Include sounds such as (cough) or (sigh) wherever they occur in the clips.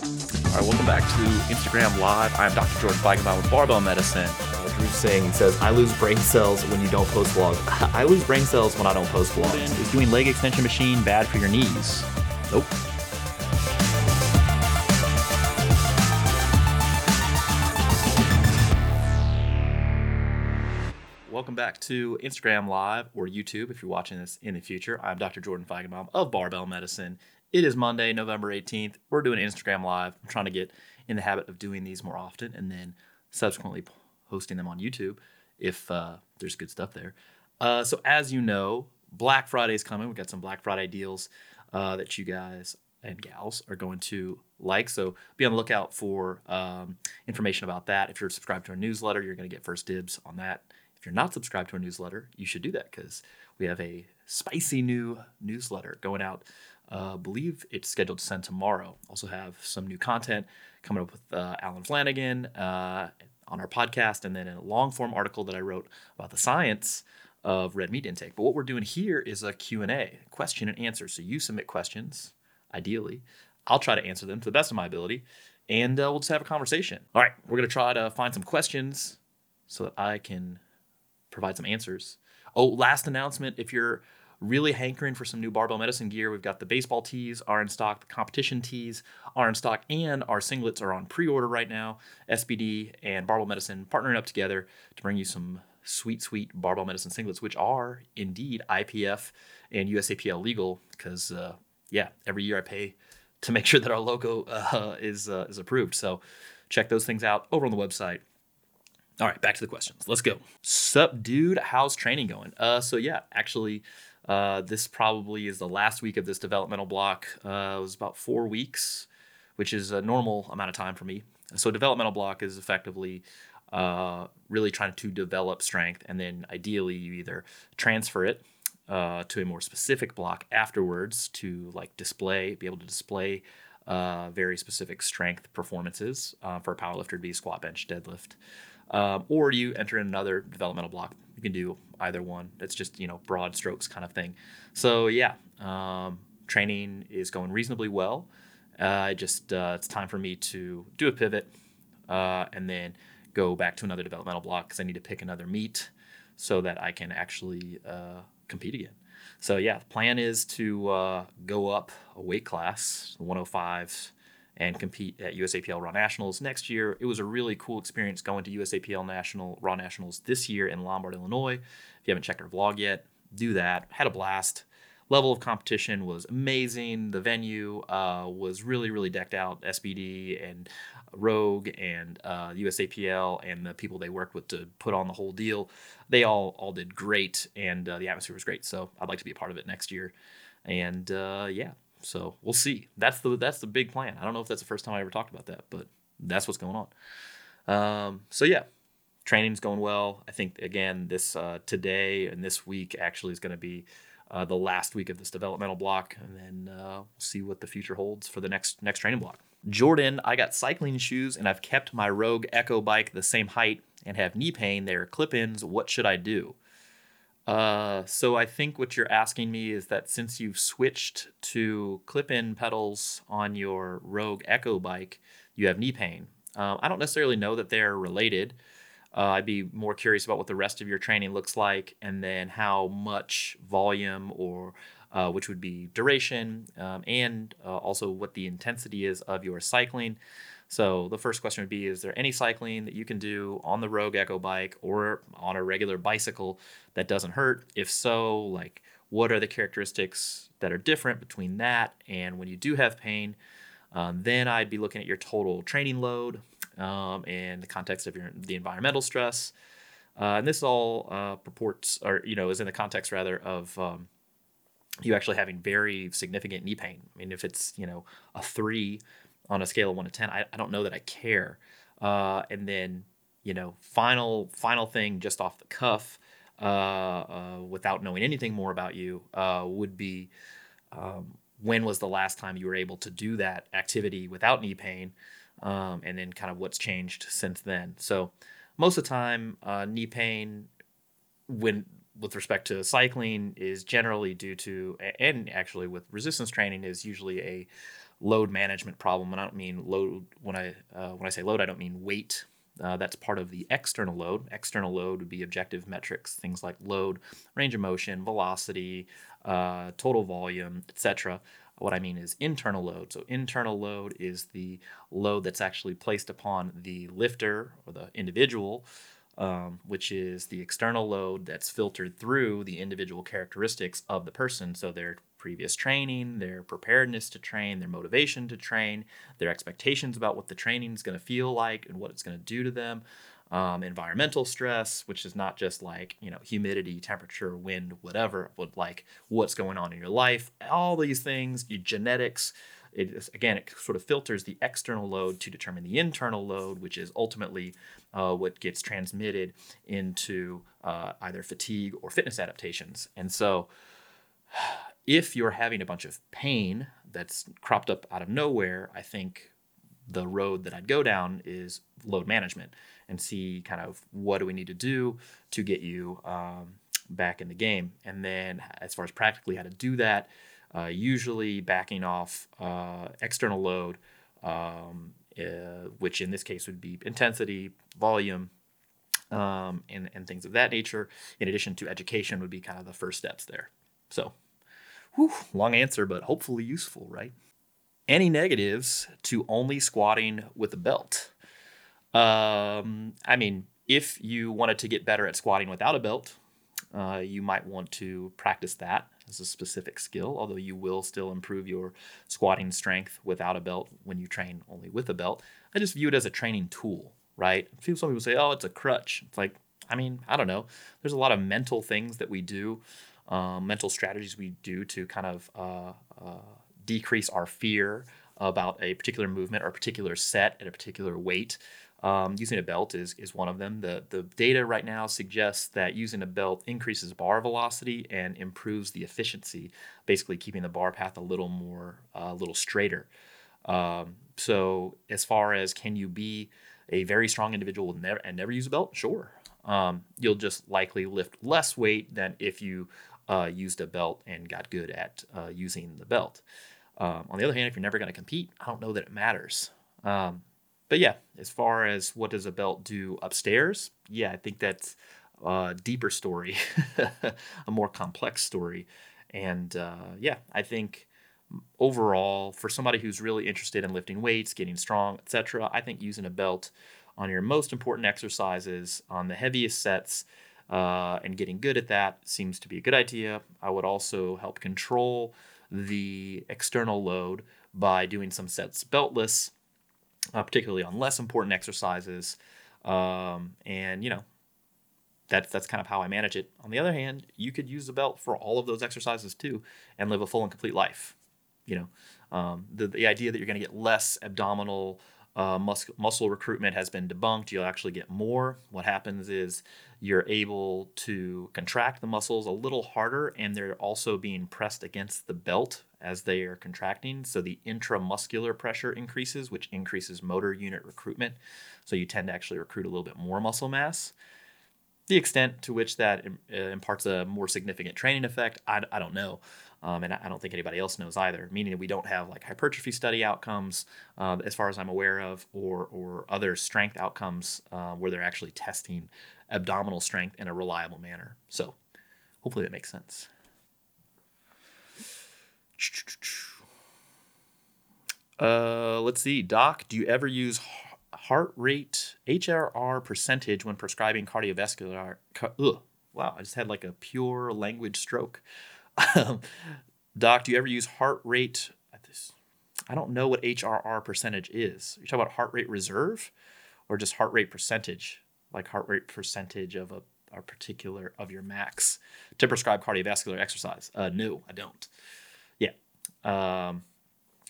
All right, welcome back to Instagram Live. I'm Dr. Jordan Feigenbaum with Barbell Medicine. Uh, Drew Singh says, I lose brain cells when you don't post vlogs. (laughs) I lose brain cells when I don't post vlogs. Is doing leg extension machine bad for your knees? Nope. Welcome back to Instagram Live or YouTube if you're watching this in the future. I'm Dr. Jordan Feigenbaum of Barbell Medicine. It is Monday, November 18th. We're doing Instagram Live. I'm trying to get in the habit of doing these more often and then subsequently hosting them on YouTube if uh, there's good stuff there. Uh, so, as you know, Black Friday is coming. We've got some Black Friday deals uh, that you guys and gals are going to like. So, be on the lookout for um, information about that. If you're subscribed to our newsletter, you're going to get first dibs on that. If you're not subscribed to our newsletter, you should do that because we have a spicy new newsletter going out. Uh, believe it's scheduled to send tomorrow. Also have some new content coming up with uh, Alan Flanagan uh, on our podcast, and then a long form article that I wrote about the science of red meat intake. But what we're doing here is a Q&A, question and answer. So you submit questions, ideally. I'll try to answer them to the best of my ability, and uh, we'll just have a conversation. All right, we're going to try to find some questions so that I can provide some answers. Oh, last announcement if you're really hankering for some new barbell medicine gear, we've got the baseball tees are in stock, the competition tees are in stock, and our singlets are on pre order right now. SBD and Barbell Medicine partnering up together to bring you some sweet, sweet barbell medicine singlets, which are indeed IPF and USAPL legal because, uh, yeah, every year I pay to make sure that our logo uh, is, uh, is approved. So check those things out over on the website all right, back to the questions. Let's go. Sup, dude? How's training going? Uh, so yeah, actually, uh, this probably is the last week of this developmental block. Uh, it was about four weeks, which is a normal amount of time for me. So developmental block is effectively uh, really trying to develop strength, and then ideally you either transfer it uh, to a more specific block afterwards to like display, be able to display uh, very specific strength performances uh, for a powerlifter to be squat, bench, deadlift um, or you enter in another developmental block. You can do either one. It's just you know broad strokes kind of thing. So yeah, um, training is going reasonably well. Uh, I just uh, it's time for me to do a pivot uh, and then go back to another developmental block because I need to pick another meet so that I can actually compete again. So yeah, the plan is to uh, go up a weight class, 105s and compete at USAPL Raw Nationals next year. It was a really cool experience going to USAPL National Raw Nationals this year in Lombard, Illinois. If you haven't checked our vlog yet, do that. Had a blast. Level of competition was amazing. The venue uh, was really, really decked out. SBD and Rogue and uh, USAPL and the people they worked with to put on the whole deal, they all all did great, and uh, the atmosphere was great. So I'd like to be a part of it next year. And uh, yeah, so we'll see. That's the that's the big plan. I don't know if that's the first time I ever talked about that, but that's what's going on. Um, so yeah, training's going well. I think again this uh, today and this week actually is going to be uh, the last week of this developmental block, and then uh, we'll see what the future holds for the next next training block. Jordan, I got cycling shoes and I've kept my Rogue Echo bike the same height and have knee pain. They're clip-ins. What should I do? Uh, so I think what you're asking me is that since you've switched to clip-in pedals on your Rogue Echo bike, you have knee pain. Um, I don't necessarily know that they're related. Uh, I'd be more curious about what the rest of your training looks like, and then how much volume or uh, which would be duration, um, and uh, also what the intensity is of your cycling. So the first question would be: Is there any cycling that you can do on the Rogue Echo bike or on a regular bicycle that doesn't hurt? If so, like what are the characteristics that are different between that and when you do have pain? Um, then I'd be looking at your total training load um, in the context of your the environmental stress, uh, and this all uh, purports or you know is in the context rather of um, you actually having very significant knee pain. I mean, if it's you know a three on a scale of one to ten. I, I don't know that I care. Uh, and then you know, final final thing, just off the cuff, uh, uh, without knowing anything more about you, uh, would be um, when was the last time you were able to do that activity without knee pain, um, and then kind of what's changed since then. So most of the time, uh, knee pain when with respect to cycling is generally due to and actually with resistance training is usually a load management problem. And I don't mean load when I uh, when I say load, I don't mean weight. Uh, that's part of the external load. External load would be objective metrics, things like load, range of motion, velocity, uh, total volume, etc. What I mean is internal load. So internal load is the load that's actually placed upon the lifter or the individual um, which is the external load that's filtered through the individual characteristics of the person. So their previous training, their preparedness to train, their motivation to train, their expectations about what the training is going to feel like and what it's going to do to them. Um, environmental stress, which is not just like you know humidity, temperature, wind, whatever, but like what's going on in your life. All these things, your genetics, it is, again, it sort of filters the external load to determine the internal load, which is ultimately uh, what gets transmitted into uh, either fatigue or fitness adaptations. And so, if you're having a bunch of pain that's cropped up out of nowhere, I think the road that I'd go down is load management and see kind of what do we need to do to get you um, back in the game. And then, as far as practically how to do that, uh, usually backing off uh, external load, um, uh, which in this case would be intensity, volume, um, and, and things of that nature, in addition to education, would be kind of the first steps there. So, whew, long answer, but hopefully useful, right? Any negatives to only squatting with a belt? Um, I mean, if you wanted to get better at squatting without a belt, uh, you might want to practice that as a specific skill, although you will still improve your squatting strength without a belt when you train only with a belt. I just view it as a training tool, right? Some people say, oh, it's a crutch. It's like, I mean, I don't know. There's a lot of mental things that we do, um, mental strategies we do to kind of uh, uh, decrease our fear about a particular movement or a particular set at a particular weight. Um, using a belt is, is one of them. The, the data right now suggests that using a belt increases bar velocity and improves the efficiency, basically keeping the bar path a little more, uh, a little straighter. Um, so, as far as can you be a very strong individual and never, and never use a belt? Sure. Um, you'll just likely lift less weight than if you uh, used a belt and got good at uh, using the belt. Um, on the other hand, if you're never going to compete, I don't know that it matters. Um, but yeah, as far as what does a belt do upstairs, yeah, I think that's a deeper story, (laughs) a more complex story. And uh, yeah, I think overall, for somebody who's really interested in lifting weights, getting strong, etc., I think using a belt on your most important exercises, on the heaviest sets, uh, and getting good at that seems to be a good idea. I would also help control the external load by doing some sets beltless uh, particularly on less important exercises. Um, and you know, that's that's kind of how I manage it. On the other hand, you could use the belt for all of those exercises too, and live a full and complete life. You know, um, the the idea that you're going to get less abdominal uh, mus- muscle recruitment has been debunked. You'll actually get more. What happens is you're able to contract the muscles a little harder, and they're also being pressed against the belt as they are contracting. So the intramuscular pressure increases, which increases motor unit recruitment. So you tend to actually recruit a little bit more muscle mass. The extent to which that uh, imparts a more significant training effect, I, I don't know. Um, and I don't think anybody else knows either. Meaning that we don't have like hypertrophy study outcomes, uh, as far as I'm aware of, or or other strength outcomes uh, where they're actually testing abdominal strength in a reliable manner. So hopefully that makes sense. Uh, let's see, Doc. Do you ever use heart rate HRR percentage when prescribing cardiovascular? ugh, wow, I just had like a pure language stroke. Doc, do you ever use heart rate? I don't know what HRR percentage is. You talk about heart rate reserve, or just heart rate percentage, like heart rate percentage of a, a particular of your max to prescribe cardiovascular exercise. Uh, no, I don't. Yeah. Um,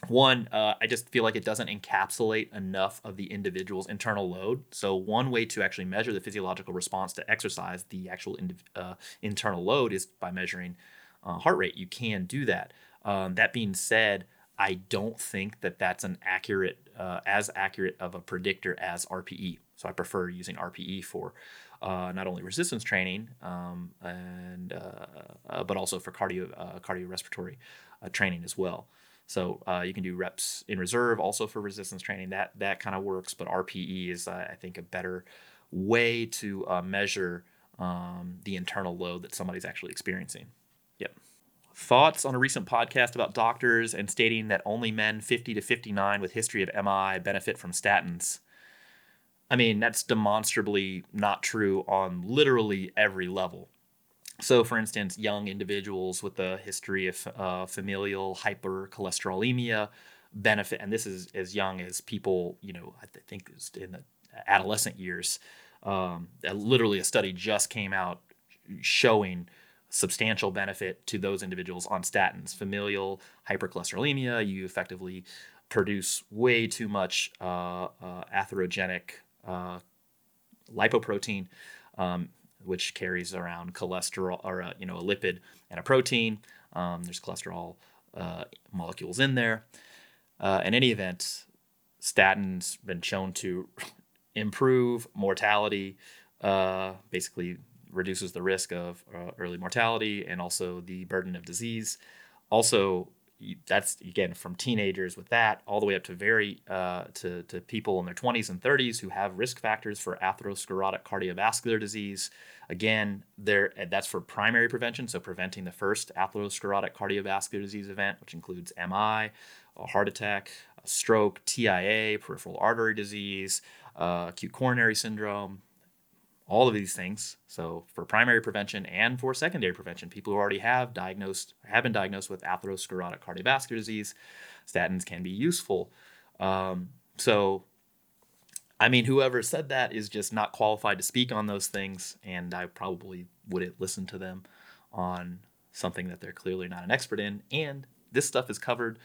one, uh, I just feel like it doesn't encapsulate enough of the individual's internal load. So, one way to actually measure the physiological response to exercise, the actual in, uh, internal load, is by measuring uh, heart rate. You can do that. Um, that being said, I don't think that that's an accurate, uh, as accurate of a predictor as RPE. So I prefer using RPE for uh, not only resistance training um, and uh, uh but also for cardio uh, cardiorespiratory training as well. So you can do reps in reserve also for resistance training. That that kind of works, but RPE is I think a better way to measure um, the internal load that somebody's actually experiencing. Yep. Thoughts on a recent podcast about doctors and stating that only men 50 to 59 with history of MI benefit from statins. I mean, that's demonstrably not true on literally every level. So, for instance, young individuals with a history of uh, familial hypercholesterolemia benefit, and this is as young as people, you know, I think in the adolescent years. Um, literally, a study just came out showing substantial benefit to those individuals on statins. Familial hypercholesterolemia, you effectively produce way too much uh, uh, atherogenic uh, lipoprotein. Um, which carries around cholesterol or uh, you know a lipid and a protein. Um, there's cholesterol uh, molecules in there. Uh, in any event, statins been shown to (laughs) improve mortality, basically reduces the risk of uh, early mortality and also the burden of disease. Also, that's again from teenagers with that all the way up to very uh, to, to people in their 20s and 30s who have risk factors for atherosclerotic cardiovascular disease again there that's for primary prevention so preventing the first atherosclerotic cardiovascular disease event which includes mi a heart attack a stroke tia peripheral artery disease uh, acute coronary syndrome all of these things. So for primary prevention and for secondary prevention, people who already have diagnosed have been diagnosed with atherosclerotic cardiovascular disease, statins can be useful. Um, so, I mean, whoever said that is just not qualified to speak on those things, and I probably wouldn't listen to them on something that they're clearly not an expert in. And this stuff is covered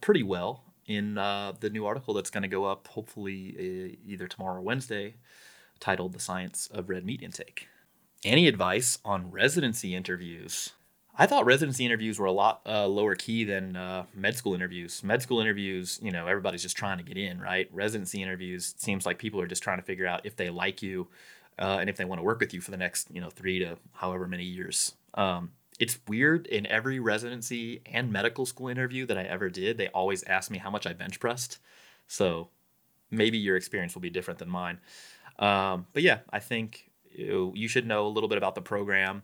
pretty well in uh, the new article that's going to go up hopefully uh, either tomorrow or Wednesday titled The Science of Red Meat Intake. Any advice on residency interviews? I thought residency interviews were a lot uh, lower key than uh, med school interviews. Med school interviews, you know, everybody's just trying to get in, right? Residency interviews seems like people are just trying to figure out if they like you uh, and if they want to work with you for the next, you know, three to however many years. Um, it's weird in every residency and medical school interview that I ever did, they always ask me how much I bench pressed. So maybe your experience will be different than mine. Um, but yeah, I think you, should know a little bit about the program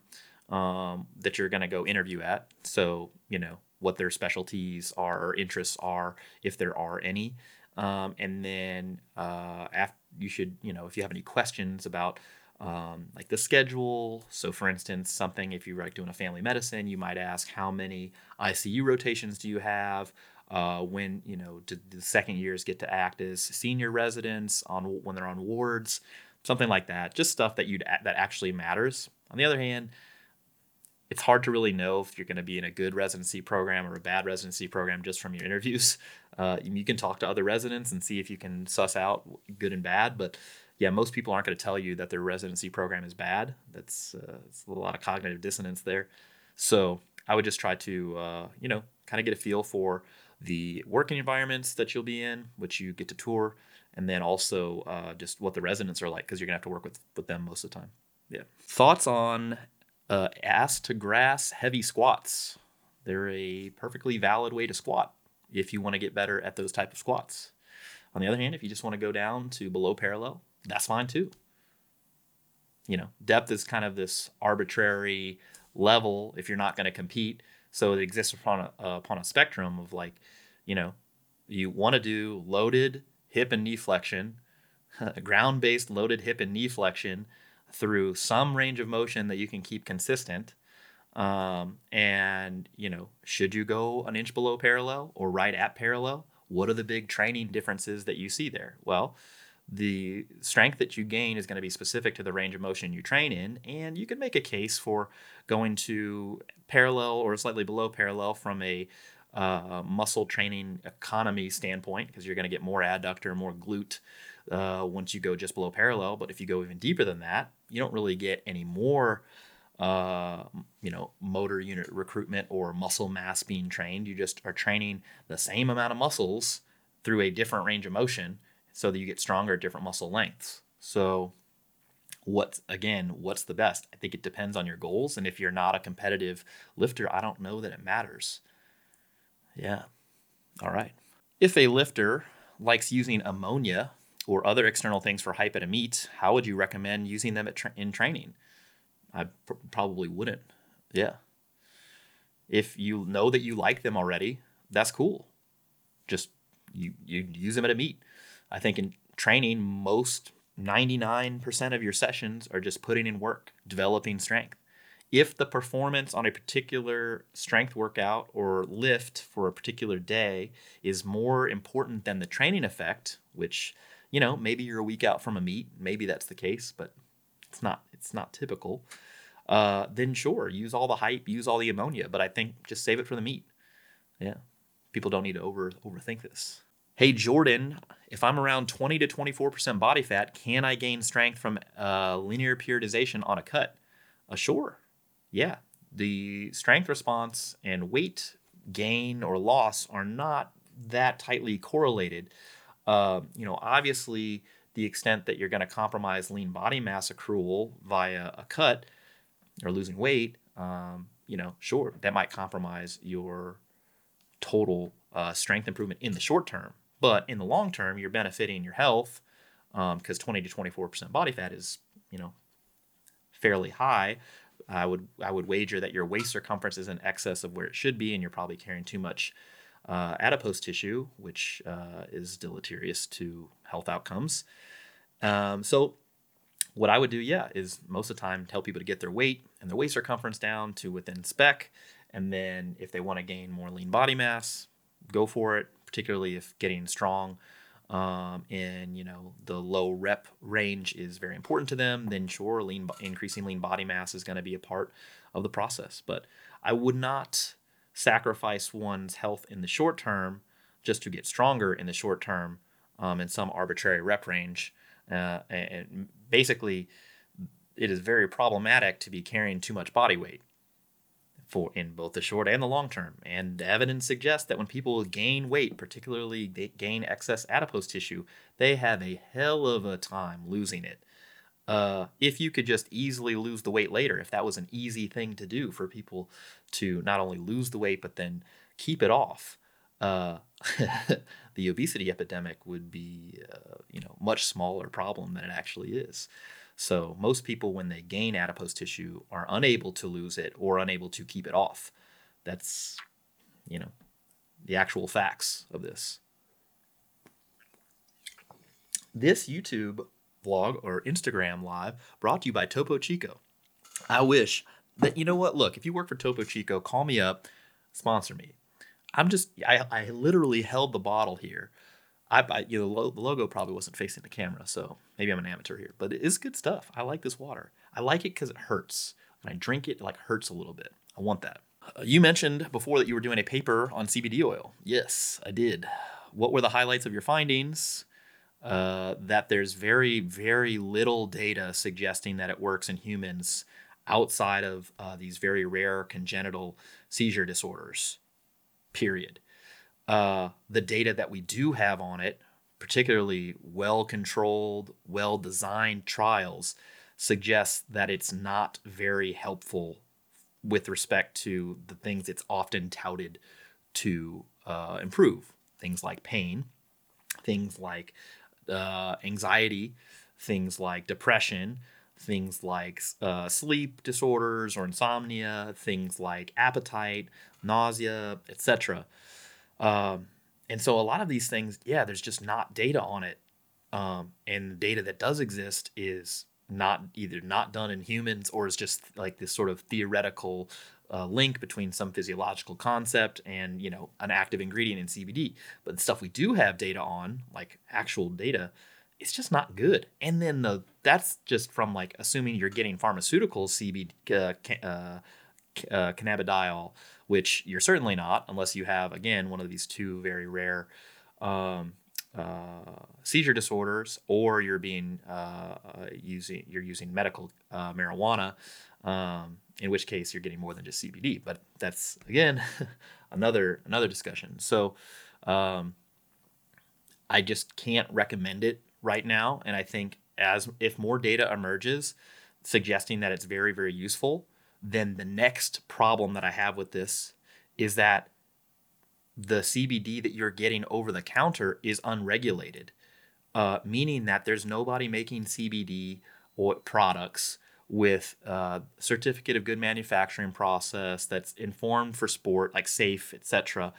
um, that you're going to go interview at. So, you know, what their specialties are or interests are, if there are any. Um, and then uh, after, you should, you know, if you have any questions about um, like the schedule. So, for instance, something if you're like doing a family medicine, you might ask how many ICU rotations do you have? Uh, when you know do the second years get to act as senior residents on when they're on wards, something like that. Just stuff that you'd that actually matters. On the other hand, it's hard to really know if you're going to be in a good residency program or a bad residency program just from your interviews. (laughs) Uh, you can talk to other residents and see if you can suss out good and bad, but yeah, most people aren't going to tell you that their residency program is bad. That's, uh, a lot of cognitive dissonance there. So I would just try to, uh, you know, kind of get a feel for the working environments that you'll be in, which you get to tour, and then also uh, just what the residents are like because you're gonna have to work with with them most of the time. Yeah. Thoughts on uh, ass to grass heavy squats? They're a perfectly valid way to squat if you want to get better at those type of squats. On the other hand, if you just want to go down to below parallel, that's fine too. You know, depth is kind of this arbitrary level if you're not going to compete so it exists upon a, uh, upon a spectrum of like, you know, you want to do loaded hip and knee flexion, (laughs) ground based loaded hip and knee flexion through some range of motion that you can keep consistent. Um, and, you know, should you go an inch below parallel or right at parallel? What are the big training differences that you see there? Well, the strength that you gain is going to be specific to the range of motion you train in, and you can make a case for going to parallel or slightly below parallel from a uh, muscle training economy standpoint because you're going to get more adductor, more glute uh, once you go just below parallel. But if you go even deeper than that, you don't really get any more. Uh, you know, motor unit recruitment or muscle mass being trained. You just are training the same amount of muscles through a different range of motion so that you get stronger at different muscle lengths. So, what's again, what's the best? I think it depends on your goals. And if you're not a competitive lifter, I don't know that it matters. Yeah. All right. If a lifter likes using ammonia or other external things for hype at a meet, how would you recommend using them tra- in training? I pr- probably wouldn't. Yeah. If you know that you like them already, that's cool. Just you you use them at a meet. I think in training, most 99% of your sessions are just putting in work, developing strength. If the performance on a particular strength workout or lift for a particular day is more important than the training effect, which, you know, maybe you're a week out from a meet, maybe that's the case, but it's not it's not typical. Uh, then sure, use all the hype, use all the ammonia, but I think just save it for the meet. Yeah. People don't need to over overthink this. Hey Jordan, if I'm around 20 to 24% body fat, can I gain strength from uh, linear periodization on a cut? Uh, sure. Yeah. The strength response and weight gain or loss are not that tightly correlated. Uh, you know, obviously, the extent that you're going to compromise lean body mass accrual via a cut or losing weight, um, you know, sure, that might compromise your total uh, strength improvement in the short term. But in the long term, you're benefiting your health because um, 20 to 24% body fat is, you know, fairly high. I would I would wager that your waist circumference is in excess of where it should be, and you're probably carrying too much uh, adipose tissue, which uh, is deleterious to health outcomes. Um, so, what I would do, yeah, is most of the time tell people to get their weight and their waist circumference down to within spec, and then if they want to gain more lean body mass, go for it particularly if getting strong um, and you know the low rep range is very important to them, then sure, lean increasing lean body mass is going to be a part of the process. But I would not sacrifice one's health in the short term just to get stronger in the short term um, in some arbitrary rep range. Uh, and basically, it is very problematic to be carrying too much body weight for in both the short and the long term. And evidence suggests that when people gain weight, particularly they gain excess adipose tissue, they have a hell of a time losing it. Uh, if you could just easily lose the weight later, if that was an easy thing to do for people to not only lose the weight but then keep it off, uh, (laughs) the obesity epidemic would be, uh, you know, much smaller problem than it actually is. So most people, when they gain adipose tissue, are unable to lose it or unable to keep it off. That's, you know, the actual facts of this. This YouTube vlog or Instagram live brought to you by Topo Chico. I wish that you know what? Look, if you work for Topo Chico, call me up, sponsor me. I'm just I, I literally held the bottle here I, I you know the logo probably wasn't facing the camera, so maybe I'm an amateur here, but it is good stuff. I like this water. I like it because it hurts. When I drink it, it like hurts a little bit. I want that. Uh, you mentioned before that you were doing a paper on CBD oil. Yes, I did. What were the highlights of your findings? Uh, that there's very, very little data suggesting that it works in humans outside of uh, these very rare congenital seizure disorders. Period uh, the data that we do have on it, particularly well controlled, well designed trials, suggests that it's not very helpful with respect to the things it's often touted to uh, improve. Things like pain, things like uh, anxiety, things like depression, things like uh, sleep disorders or insomnia, things like appetite, nausea, etc. Um, and so a lot of these things, yeah, there's just not data on it. Um, and the data that does exist is not either not done in humans or is just like this sort of theoretical uh, link between some physiological concept and you know an active ingredient in CBD. But the stuff we do have data on, like actual data, it's just not good. And then the that's just from like assuming you're getting pharmaceutical CBD uh, uh, uh, cannabidiol which you're certainly not unless you have again one of these two very rare um, uh, seizure disorders, or you're being uh, using you're using medical uh, marijuana, um, in which case you're getting more than just CBD. But that's again (laughs) another another discussion. So um, I just can't recommend it right now, and I think as if more data emerges suggesting that it's very very useful, then the next problem that I have with this is that the CBD that you're getting over the counter is unregulated, uh, meaning that there's nobody making CBD or products with a certificate of good manufacturing process that's informed for sport, like safe, etc.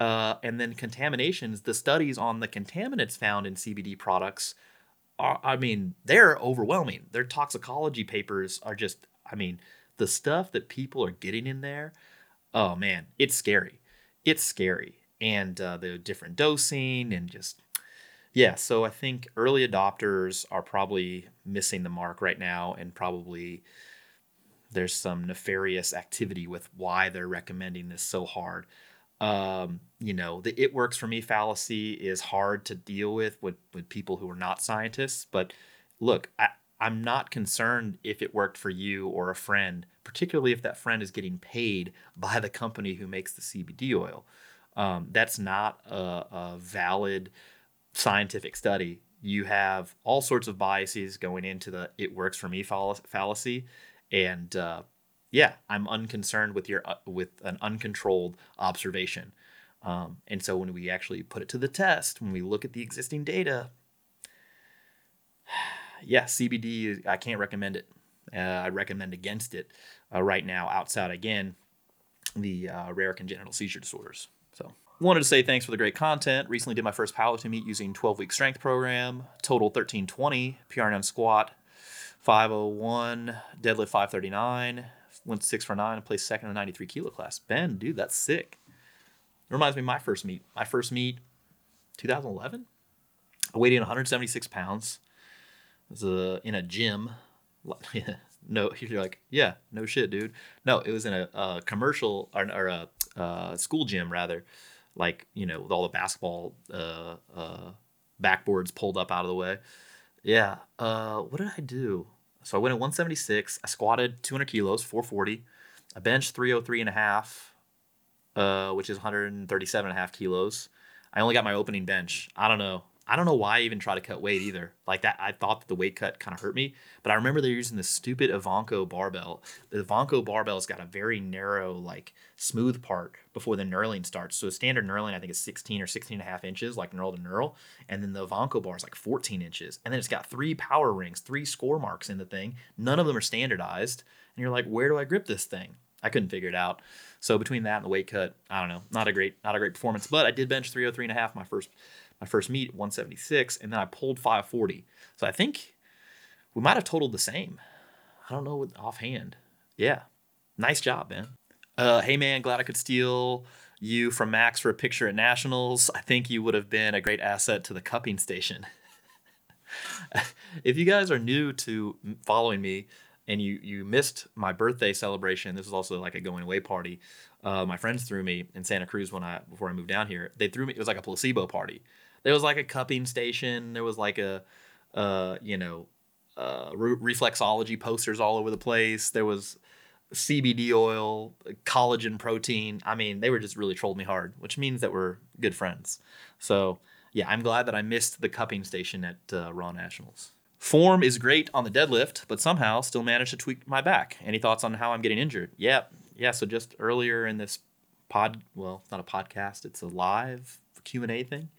Uh, and then contaminations, the studies on the contaminants found in CBD products are, I mean, they're overwhelming. Their toxicology papers are just, I mean, the stuff that people are getting in there, oh man, it's scary. It's scary. And uh, the different dosing and just, yeah. So I think early adopters are probably missing the mark right now and probably there's some nefarious activity with why they're recommending this so hard um, you know, the it works for me fallacy is hard to deal with with, with people who are not scientists. But look, I, I'm not concerned if it worked for you or a friend, particularly if that friend is getting paid by the company who makes the CBD oil. Um, that's not a, a valid scientific study. You have all sorts of biases going into the it works for me fallacy. And uh, yeah, I'm unconcerned with your uh, with an uncontrolled observation. Um, and so when we actually put it to the test, when we look at the existing data, yeah, CBD, I can't recommend it. Uh, I recommend against it uh, right now, outside again the uh, rare congenital seizure disorders. So wanted to say thanks for the great content. Recently did my first powerlifting meet using 12 week strength program. Total 1320 PR9 squat, 501 deadlift 539 went six for nine and placed second in the 93 kilo class. Ben, dude, that's sick. It reminds me of my first meet. My first meet, 2011. I weighed in 176 pounds. Was a, in a gym. (laughs) no, you're like, yeah, no shit, dude. No, it was in a, a commercial or, or a, a, school gym rather, like you know, with all the basketball uh, uh, backboards pulled up out of the way. Yeah. Uh, what did I do? So I went at 176. I squatted 200 kilos, 440. I benched 303 and a half, uh, which is 137 and a half kilos. I only got my opening bench. I don't know. I don't know why I even try to cut weight either. Like that, I thought that the weight cut kind of hurt me, but I remember they're using this stupid Ivanko barbell. The Ivanko barbell's got a very narrow, like smooth part before the knurling starts. So a standard knurling, I think, is 16 or 16 and a half inches, like knurl to knurl. And then the Ivanko bar is like 14 inches. And then it's got three power rings, three score marks in the thing. None of them are standardized. And you're like, where do I grip this thing? I couldn't figure it out. So between that and the weight cut, I don't know, not a great, not a great performance. But I did bench 303 and a half my first my first meet 176 and then i pulled 540 so i think we might have totaled the same. I don't know offhand. Yeah. Nice job man. Uh, hey man glad i could steal you from max for a picture at nationals. I think you would have been a great asset to the cupping station. (laughs) If you guys are new to following me and you you missed my birthday celebration this was also like a going away party uh, my friends threw me in santa cruz when i before i moved down here. They threw me it was like a placebo party there was like a cupping station. There was like a, uh, you know, uh, re- reflexology posters all over the place. There was CBD oil, collagen protein. I mean, they were just really trolled me hard, which means that we're good friends. So yeah, I'm glad that I missed the cupping station at uh, Raw Nationals. Form is great on the deadlift, but somehow still managed to tweak my back. Any thoughts on how I'm getting injured? Yeah, yeah. So just earlier in this pod, well, it's not a podcast; it's a live Q and A thing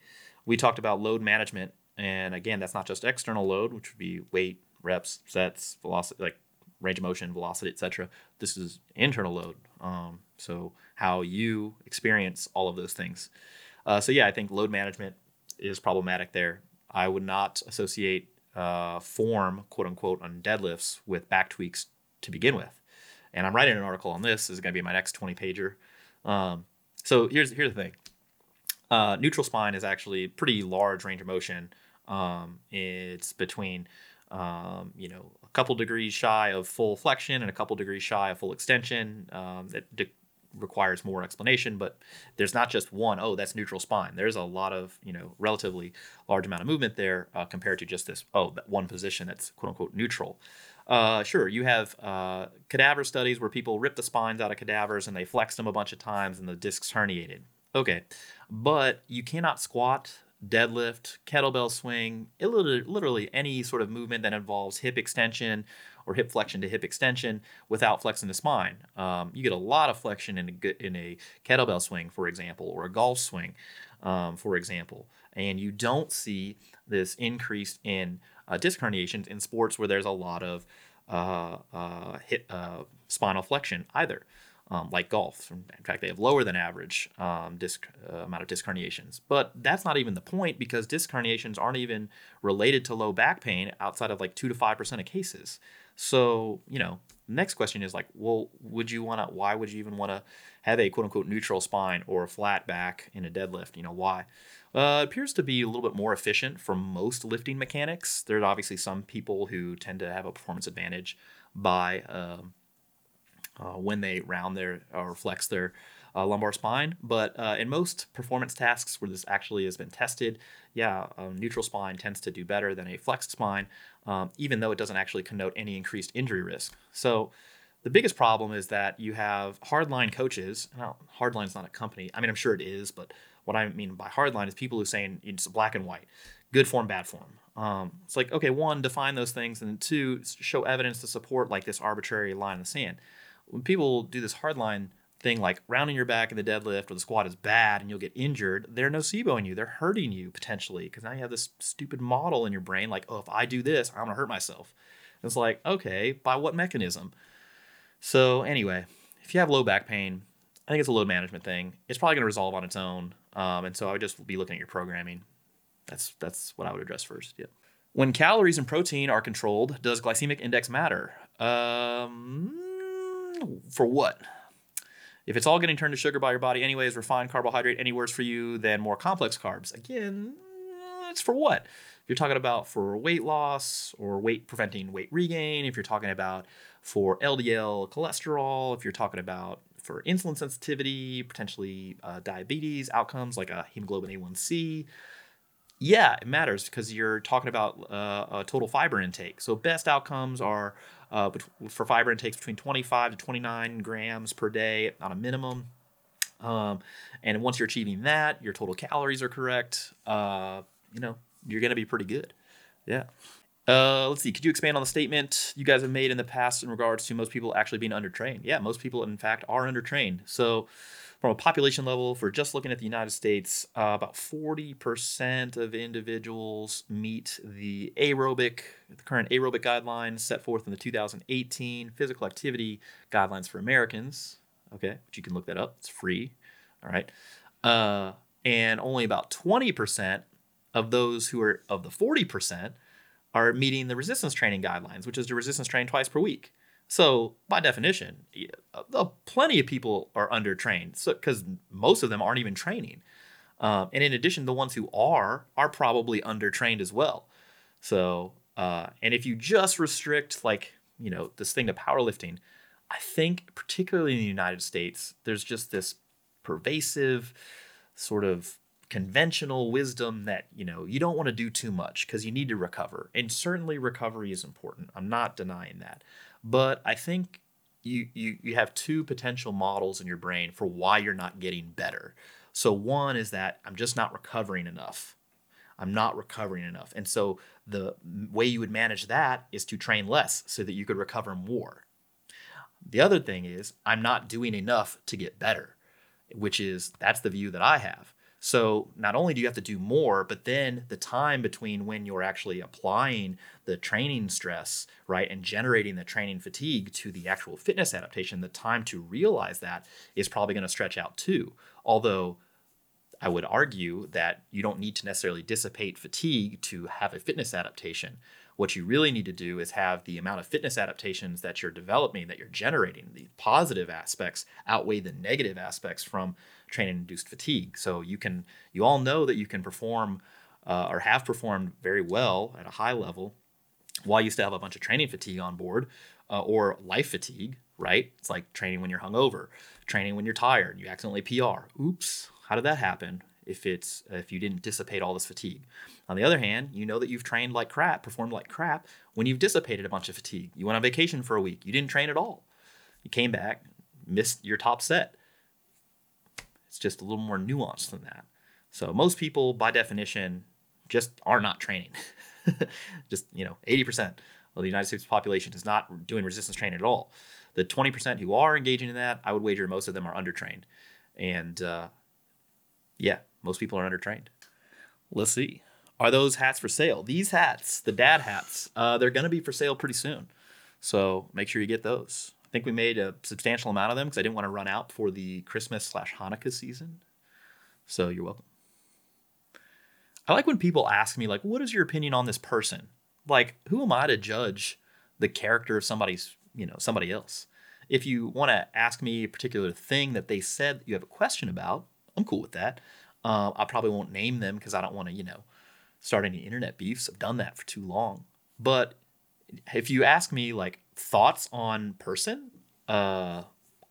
we talked about load management, and again, that's not just external load, which would be weight, reps, sets, velocity, like range of motion, velocity, etc. This is internal load. Um, so how you experience all of those things. Uh, so yeah, I think load management is problematic there. I would not associate uh, form, quote unquote, on deadlifts with back tweaks to begin with. And I'm writing an article on this. this is going to be my next 20 pager. Um, so here's here's the thing. Uh, neutral spine is actually pretty large range of motion. Um, it's between um, you know a couple degrees shy of full flexion and a couple degrees shy of full extension. Um, that de- requires more explanation, but there's not just one. Oh, that's neutral spine. There's a lot of you know relatively large amount of movement there uh, compared to just this. Oh, that one position that's quote unquote neutral. Uh, sure, you have uh, cadaver studies where people rip the spines out of cadavers and they flex them a bunch of times and the discs herniated. Okay, but you cannot squat deadlift, kettlebell swing, literally, any sort of movement that involves hip extension or hip flexion to hip extension without flexing the spine. Um, you get a lot of flexion in a, in a kettlebell swing, for example, or a golf swing, um, for example. And you don't see this increase in uh, disc herniations in sports where there's a lot of uh, uh, hip, uh, spinal flexion either um, like golf. In fact, they have lower than average um, disc uh, amount of disc herniations. But that's not even the point because disc herniations aren't even related to low back pain outside of like two to five percent of cases. So you know, next question is like, well, would you want to? Why would you even want to have a quote unquote neutral spine or a flat back in a deadlift? You know why? Uh, appears to be a little bit more efficient for most lifting mechanics. There's obviously some people who tend to have a performance advantage by um, uh, when they round their or flex their uh, lumbar spine. But uh, in most performance tasks where this actually has been tested, yeah, a neutral spine tends to do better than a flexed spine, um, even though it doesn't actually connote any increased injury risk. So the biggest problem is that you have hardline coaches. Now, hardline is not a company. I mean, I'm sure it is, but what I mean by hardline is people who saying it's black and white, good form, bad form. Um, it's like okay, one, define those things, and two, show evidence to support like this arbitrary line in the sand when people do this hardline thing like rounding your back in the deadlift or the squat is bad and you'll get injured, they're noceboing you. They're hurting you potentially because now you have this stupid model in your brain like, oh, if I do this, I'm gonna hurt myself. And it's like, okay, by what mechanism? So anyway, if you have low back pain, I think it's a load management thing. It's probably gonna resolve on its own. Um, and so I would just be looking at your programming. That's that's what I would address first. Yep. When calories and protein are controlled, does glycemic index matter? Um, for what? If it's all getting turned to sugar by your body anyways, refined carbohydrate any worse for you than more complex carbs? Again, it's for what? If you're talking about for weight loss or weight preventing weight regain, if you're talking about for LDL cholesterol, if you're talking about for insulin sensitivity, potentially uh, diabetes outcomes like a hemoglobin A1C, yeah, it matters because you're talking about uh, a total fiber intake. So best outcomes are uh, for fiber intakes between 25 to 29 grams per day on a minimum. Um, and once you're achieving that, your total calories are correct. Uh, you know, you're going to be pretty good. Yeah. Uh, let's see. Could you expand on the statement you guys have made in the past in regards to most people actually being undertrained? Yeah, most people, in fact, are undertrained. So, from a population level, for just looking at the United States, uh, about 40% of individuals meet the aerobic, the current aerobic guidelines set forth in the 2018 physical activity guidelines for Americans. Okay, but you can look that up, it's free. All right. Uh, and only about 20% of those who are of the 40% are meeting the resistance training guidelines, which is to resistance train twice per week. So by definition, uh, plenty of people are undertrained. So because most of them aren't even training, um, and in addition, the ones who are are probably undertrained as well. So uh, and if you just restrict like you know this thing to powerlifting, I think particularly in the United States, there's just this pervasive sort of conventional wisdom that you know you don't want to do too much because you need to recover and certainly recovery is important i'm not denying that but I think you, you you have two potential models in your brain for why you're not getting better. So one is that I'm just not recovering enough. I'm not recovering enough. And so the way you would manage that is to train less so that you could recover more. The other thing is I'm not doing enough to get better, which is that's the view that I have. So not only do you have to do more, but then the time between when you're actually applying the training stress, right, and generating the training fatigue to the actual fitness adaptation, the time to realize that is probably going to stretch out too. Although I would argue that you don't need to necessarily dissipate fatigue to have a fitness adaptation. What you really need to do is have the amount of fitness adaptations that you're developing, that you're generating, the positive aspects outweigh the negative aspects from training induced fatigue. So you can you all know that you can perform uh, or have performed very well at a high level while you still have a bunch of training fatigue on board uh, or life fatigue, right? It's like training when you're hungover, training when you're tired, you accidentally PR. Oops, how did that happen? If it's if you didn't dissipate all this fatigue. On the other hand, you know that you've trained like crap, performed like crap when you've dissipated a bunch of fatigue. You went on vacation for a week, you didn't train at all. You came back, missed your top set. It's just a little more nuanced than that. So most people, by definition, just are not training. (laughs) just you know, 80% of the United States population is not doing resistance training at all. The 20% who are engaging in that, I would wager most of them are undertrained. And uh, yeah, most people are undertrained. Let's see. Are those hats for sale? These hats, the dad hats, uh, they're going to be for sale pretty soon. So make sure you get those. I think we made a substantial amount of them because I didn't want to run out for the Christmas slash Hanukkah season. So you're welcome. I like when people ask me, like, what is your opinion on this person? Like, who am I to judge the character of somebody's, you know, somebody else? If you want to ask me a particular thing that they said you have a question about, I'm cool with that. Uh, I probably won't name them because I don't want to, you know, start any internet beefs. I've done that for too long. But if you ask me like thoughts on person, uh,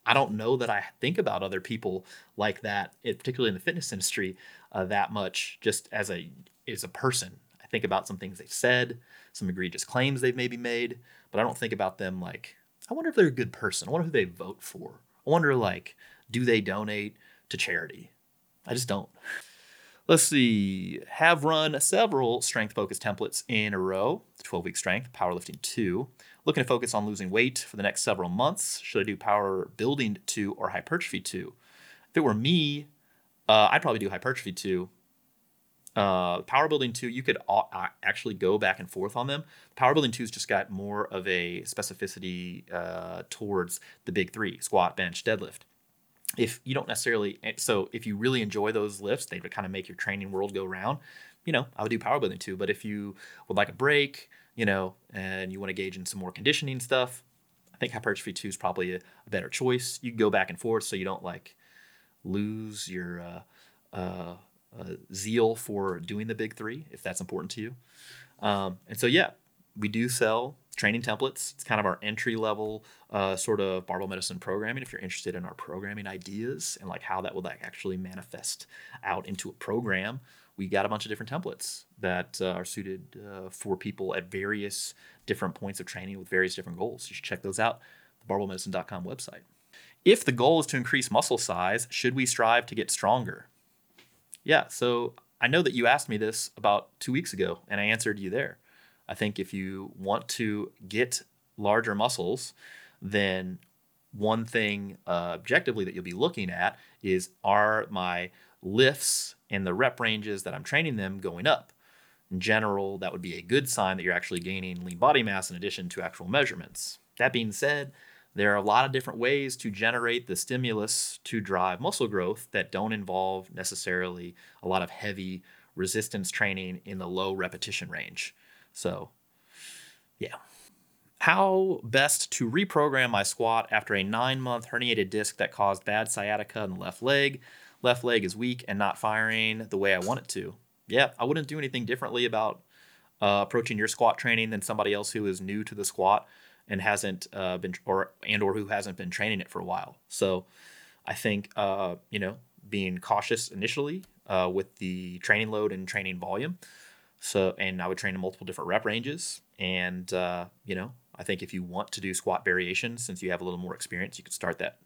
I don't know that I think about other people like that, particularly in the fitness industry, uh, that much. Just as a as a person, I think about some things they've said, some egregious claims they've maybe made, but I don't think about them like. I wonder if they're a good person. I wonder who they vote for. I wonder like, do they donate to charity? I just don't. Let's see. Have run several strength focused templates in a row 12 week strength, powerlifting 2. Looking to focus on losing weight for the next several months. Should I do power building 2 or hypertrophy 2? If it were me, uh, I'd probably do hypertrophy 2. Uh, power building 2, you could actually go back and forth on them. Power building 2's just got more of a specificity uh, towards the big three squat, bench, deadlift if you don't necessarily eh, so if you really enjoy those lifts they would kind of make your training world go round you know i would do power building too but if you would like a break you know and you want to gauge in some more conditioning stuff i think hypertrophy 2 is probably a, a better choice you can go back and forth so you don't like lose your uh, uh, uh, zeal for doing the big three if that's important to you um, and so yeah we do sell training templates. It's kind of our entry level uh, sort of barbell medicine programming. If you're interested in our programming ideas and like how that would like actually manifest out into a program, we got a bunch of different templates that uh, are suited uh, for people at various different points of training with various different goals. You should check those out. The barbellmedicine.com website. If the goal is to increase muscle size, should we strive to get stronger? Yeah, so I know that you asked me this about two weeks ago, and I answered you there. I think if you want to get larger muscles, then one thing uh, objectively that you'll be looking at is are my lifts and the rep ranges that I'm training them going up? In general, that would be a good sign that you're actually gaining lean body mass in addition to actual measurements. That being said, there are a lot of different ways to generate the stimulus to drive muscle growth that don't involve necessarily a lot of heavy resistance training in the low repetition range. So, yeah. How best to reprogram my squat after a nine month herniated disc that caused bad sciatica in the left leg? Left leg is weak and not firing the way I want it to. Yeah, I wouldn't do anything differently about uh, approaching your squat training than somebody else who is new to the squat and hasn't uh, been or and or who hasn't been training it for a while. So, I think uh, you know being cautious initially uh, with the training load and training volume so, and I would train in multiple different rep ranges. And, uh, you know, I think if you want to do squat variations, since you have a little more experience, you could start that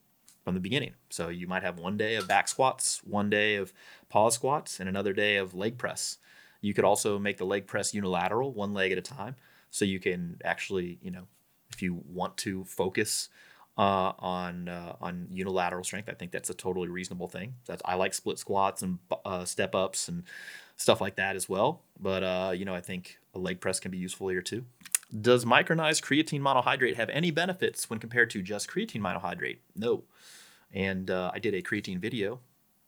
from the beginning. So you might have one day of back squats, one day of pause squats, and another day of leg press. You could also make the leg press unilateral, one leg at a time. So you can actually, you know, if you want to focus uh, on uh, on unilateral strength, I think that's a totally reasonable thing. That's I like split squats and uh, step ups and stuff like that as well. But uh, you know, I think a leg press can be useful here too. Does micronized creatine monohydrate have any benefits when compared to just creatine monohydrate? No. And uh, I did a creatine video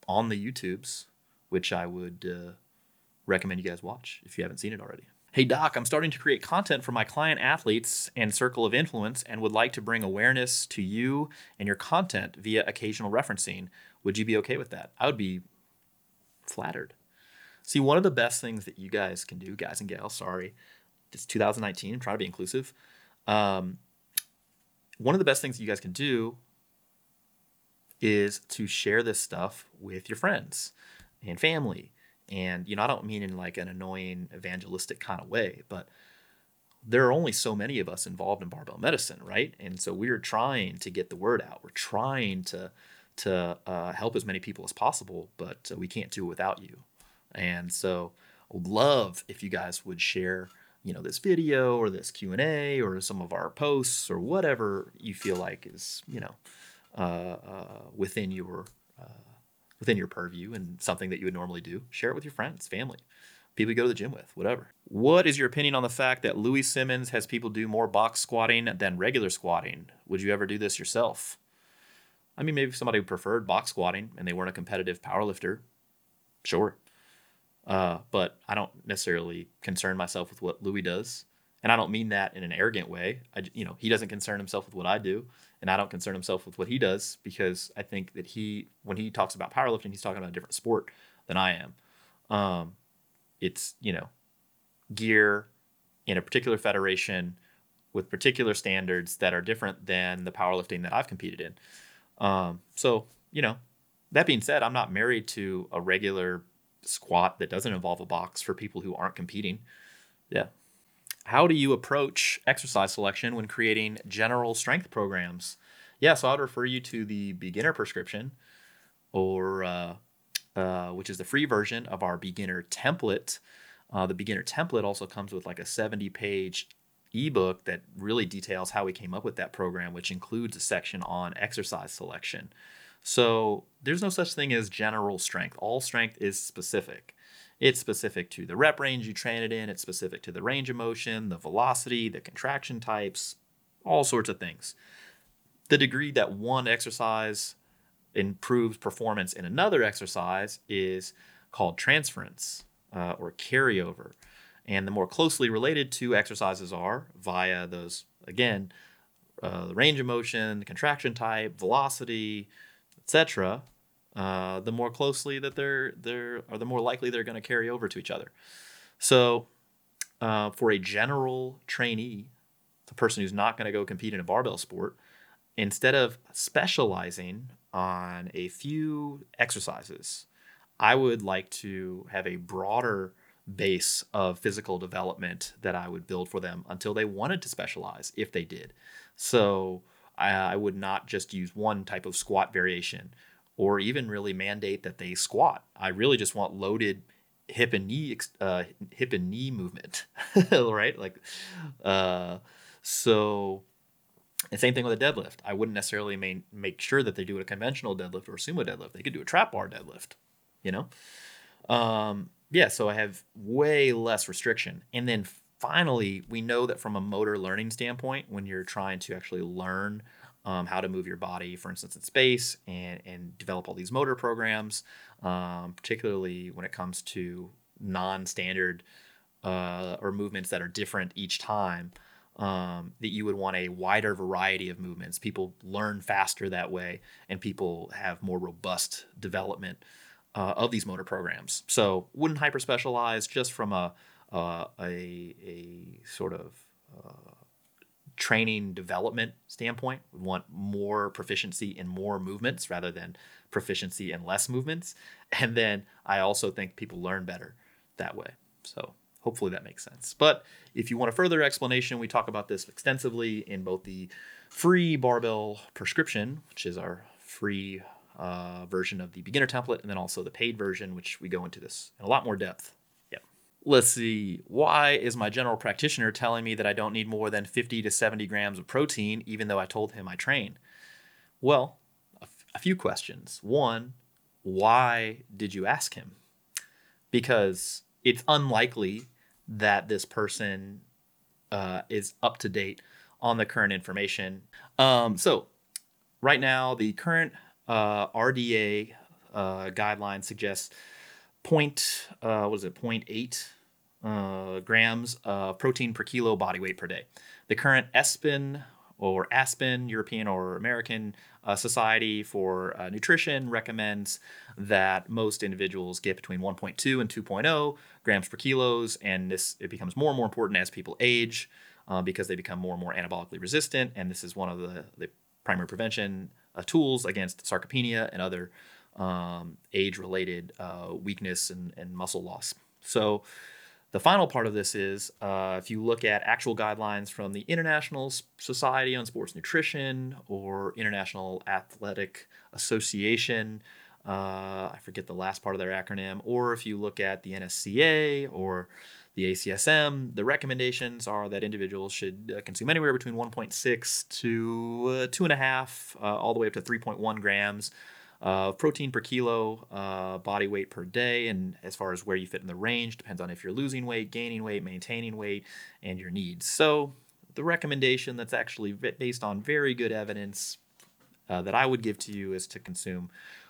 on the YouTubes, which I would uh, recommend you guys watch if you haven't seen it already. Hey, Doc, I'm starting to create content for my client athletes and circle of influence and would like to bring awareness to you and your content via occasional referencing. Would you be okay with that? I would be flattered. See, one of the best things that you guys can do, guys and gals, sorry, it's 2019, I'm trying to be inclusive. Um, one of the best things you guys can do is to share this stuff with your friends and family. And, you know, I don't mean in like an annoying evangelistic kind of way, but there are only so many of us involved in barbell medicine, right? And so we're trying to get the word out. We're trying to to uh, help as many people as possible, but uh, we can't do it without you. And so would love if you guys would share, you know, this video or this Q&A or some of our posts or whatever you feel like is, you know, uh, uh, within your uh, within your purview and something that you would normally do. Share it with your friends, family, people you go to the gym with, whatever. What is your opinion on the fact that Louie Simmons has people do more box squatting than regular squatting? Would you ever do this yourself? I mean, maybe somebody preferred box squatting and they weren't a competitive powerlifter. Sure. Uh, but I don't necessarily concern myself with what Louie does. And I don't mean that in an arrogant way. I, you know, he doesn't concern himself with what I do, and I don't concern himself with what he does because I think that he, when he talks about powerlifting, he's talking about a different sport than I am. Um, it's you know, gear in a particular federation with particular standards that are different than the powerlifting that I've competed in. Um, so you know, that being said, I'm not married to a regular squat that doesn't involve a box for people who aren't competing. Yeah. How do you approach exercise selection when creating general strength programs? Yeah, so I'd refer you to the beginner prescription, or uh, uh, which is the free version of our beginner template. Uh, the beginner template also comes with like a 70 page ebook that really details how we came up with that program, which includes a section on exercise selection. So there's no such thing as general strength. All strength is specific. It's specific to the rep range you train it in, it's specific to the range of motion, the velocity, the contraction types, all sorts of things. The degree that one exercise improves performance in another exercise is called transference uh, or carryover. And the more closely related two exercises are via those, again, uh, the range of motion, the contraction type, velocity, etc., uh, the more closely that they're they're or the more likely they're going to carry over to each other. So, uh, for a general trainee, the person who's not going to go compete in a barbell sport, instead of specializing on a few exercises, I would like to have a broader base of physical development that I would build for them until they wanted to specialize if they did. So I, I would not just use one type of squat variation or even really mandate that they squat. I really just want loaded hip and knee uh, hip and knee movement, (laughs) right? Like, uh, so. And same thing with a deadlift. I wouldn't necessarily main, make sure that they do a conventional deadlift or a sumo deadlift. They could do a trap bar deadlift, you know. Um, yeah, so I have way less restriction. And then finally, we know that from a motor learning standpoint, when you're trying to actually learn um, how to move your body, for instance, in space and, and develop all these motor programs, um, particularly when it comes to non standard uh, or movements that are different each time. Um, that you would want a wider variety of movements. People learn faster that way, and people have more robust development uh, of these motor programs. So, wouldn't hyper specialize just from a uh, a, a sort of uh, training development standpoint. We want more proficiency in more movements rather than proficiency in less movements. (laughs) And then I also think people learn better that way. So hopefully that makes sense. But if you want a further explanation, we talk about this extensively in both the free barbell prescription, which is our free uh, version of the beginner template, and then also the paid version, which we go into this in a lot more depth let's see, why is my general practitioner telling me that I don't need more than 50 to 70 grams of protein, even though I told him I train? Well, a, f- a few questions. One, why did you ask him? Because it's unlikely that this person uh, is up to date on the current information. Um, so, right now, the current uh, RDA uh, guideline suggests point uh, what is it 0.8 uh, grams of protein per kilo body weight per day. The current ESPEN or ASPEN, European or American uh, Society for uh, Nutrition recommends that most individuals get between 1.2 and 2.0 grams per kilos, and this it becomes more and more important as people age uh, because they become more and more anabolically resistant, and this is one of the, the primary prevention uh, tools against sarcopenia and other um, age-related uh, weakness and, and muscle loss. So the final part of this is uh, if you look at actual guidelines from the International Society on Sports Nutrition or International Athletic Association, uh, I forget the last part of their acronym, or if you look at the NSCA or the ACSM, the recommendations are that individuals should uh, consume anywhere between 1.6 to uh, 2.5, uh, all the way up to 3.1 grams of protein per kilo uh, body weight per day. And as far as where you fit in the range, depends on if you're losing weight, gaining weight, maintaining weight, and your needs. So the recommendation that's actually based on very good evidence uh, that I would give to you is to consume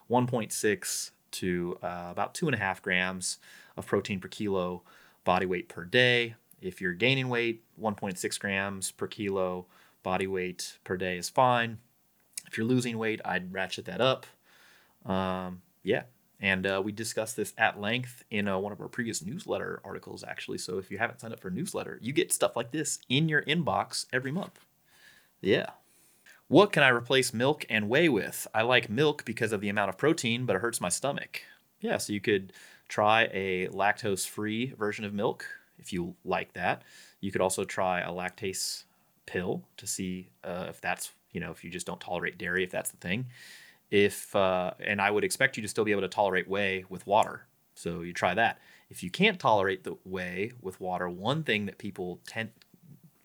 1.6 to uh, about 2.5 grams of protein per kilo body weight per day. If you're gaining weight, 1.6 grams per kilo body weight per day is fine. If you're losing weight, I'd ratchet that up. Um, yeah. And uh, we discussed this at length in uh, one of our previous newsletter articles, actually. So if you haven't signed up for a newsletter, you get stuff like this in your inbox every month. Yeah. What can I replace milk and whey with? I like milk because of the amount of protein, but it hurts my stomach. Yeah, so you could try a lactose free version of milk if you like that. You could also try a lactase pill to see uh, if that's, you know, if you just don't tolerate dairy, if that's the thing. If, uh, and I would expect you to still be able to tolerate whey with water. So you try that. If you can't tolerate the whey with water, one thing that people tend,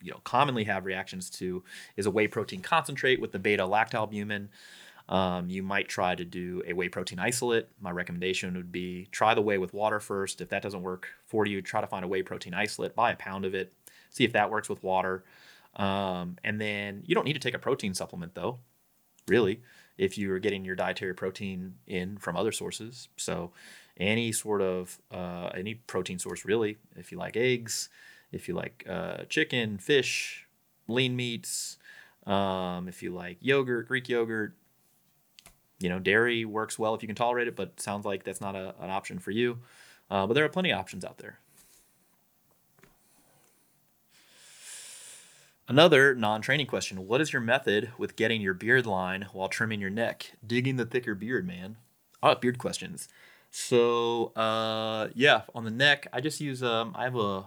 you know, commonly have reactions to is a whey protein concentrate with the beta lactalbumin. Um, you might try to do a whey protein isolate. My recommendation would be try the whey with water first. If that doesn't work for you, try to find a whey protein isolate, buy a pound of it, see if that works with water. Um, and then you don't need to take a protein supplement though, really, if you're getting your dietary protein in from other sources. So any sort of uh, any protein source really, if you like eggs, if you like uh, chicken, fish, lean meats, um, if you like yogurt, Greek yogurt, you know, dairy works well if you can tolerate it, but sounds like that's not a, an option for you. Uh, but there are plenty of options out there. Another non training question What is your method with getting your beard line while trimming your neck? Digging the thicker beard, man. Oh, beard questions. So, uh, yeah, on the neck, I just use, um, I have a,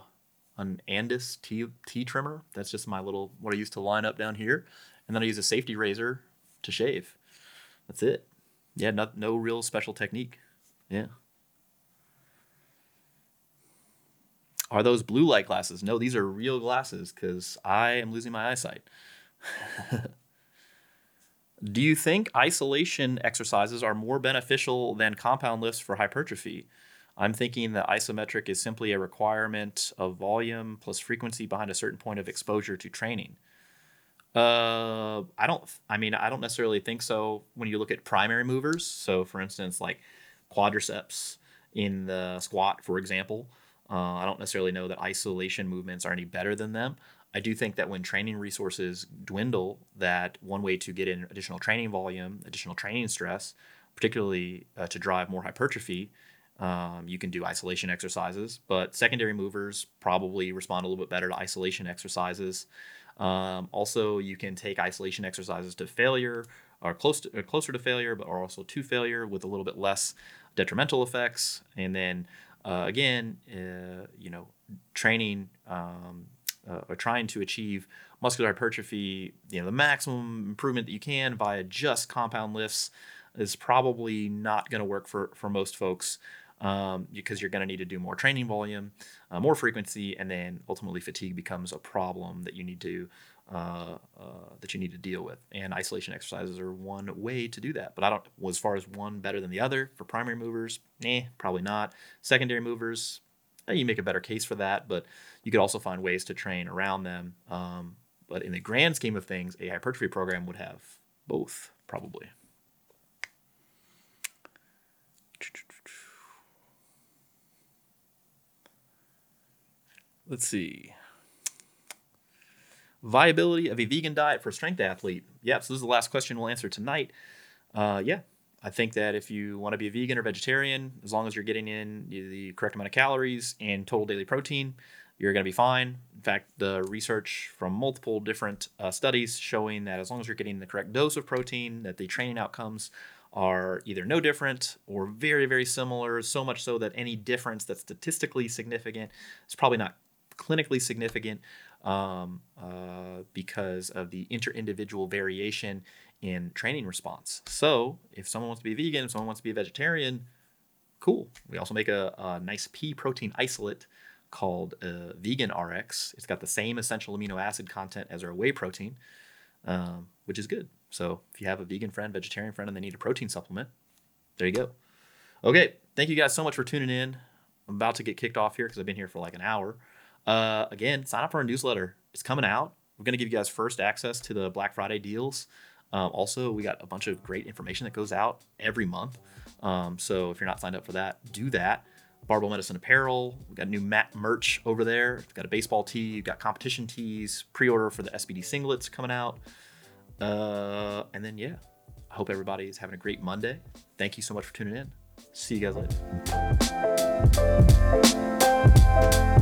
an Andis T, T trimmer. That's just my little, what I use to line up down here. And then I use a safety razor to shave. That's it. Yeah, no, no real special technique. Yeah. Are those blue light glasses? No, these are real glasses because I am losing my eyesight. (laughs) Do you think isolation exercises are more beneficial than compound lifts for hypertrophy? I'm thinking that isometric is simply a requirement of volume plus frequency behind a certain point of exposure to training. Uh, I don't. I mean, I don't necessarily think so. When you look at primary movers, so for instance, like quadriceps in the squat, for example, uh, I don't necessarily know that isolation movements are any better than them. I do think that when training resources dwindle, that one way to get in additional training volume, additional training stress, particularly uh, to drive more hypertrophy, um, you can do isolation exercises. But secondary movers probably respond a little bit better to isolation exercises. Um, also, you can take isolation exercises to failure or close to, or closer to failure, but also to failure with a little bit less detrimental effects. And then uh, again, uh, you know, training um, uh, or trying to achieve muscular hypertrophy, you know, the maximum improvement that you can via just compound lifts is probably not going to work for for most folks um, because you're going to need to do more training volume, uh, more frequency, and then ultimately fatigue becomes a problem that you need to uh, uh, that you need to deal with. And isolation exercises are one way to do that. But I don't. Well, as far as one better than the other for primary movers, nah, probably not. Secondary movers, eh, you make a better case for that, but you could also find ways to train around them. Um, but in the grand scheme of things, a hypertrophy program would have both probably. Let's see. Viability of a vegan diet for a strength athlete. Yeah, so this is the last question we'll answer tonight. Uh, yeah, I think that if you want to be a vegan or vegetarian, as long as you're getting in the correct amount of calories and total daily protein, you're going to be fine. In fact, the research from multiple different uh, studies showing that as long as you're getting the correct dose of protein, that the training outcomes are either no different or very, very similar, so much so that any difference that's statistically significant is probably not clinically significant um, uh, because of the inter-individual variation in training response. So if someone wants to be vegan, if someone wants to be a vegetarian, cool. We also make a, a nice pea protein isolate called uh, Vegan RX. It's got the same essential amino acid content as our whey protein, um, which is good. So if you have a vegan friend, vegetarian friend, and they need a protein supplement, there you go. Okay, thank you guys so much for tuning in. I'm about to get kicked off here because I've been here for like an hour. Uh, again, sign up for our newsletter. It's coming out. We're going to give you guys first access to the Black Friday deals. Um, also, we got a bunch of great information that goes out every month. Um, so if you're not signed up for that, do that. Barbell Medicine apparel. We've got new mat merch over there. We've got a baseball tee. You've got competition tees. Pre-order for the SBD singlets coming out. Uh, and then yeah, I hope everybody is having a great Monday. Thank you so much for tuning in. See you guys later.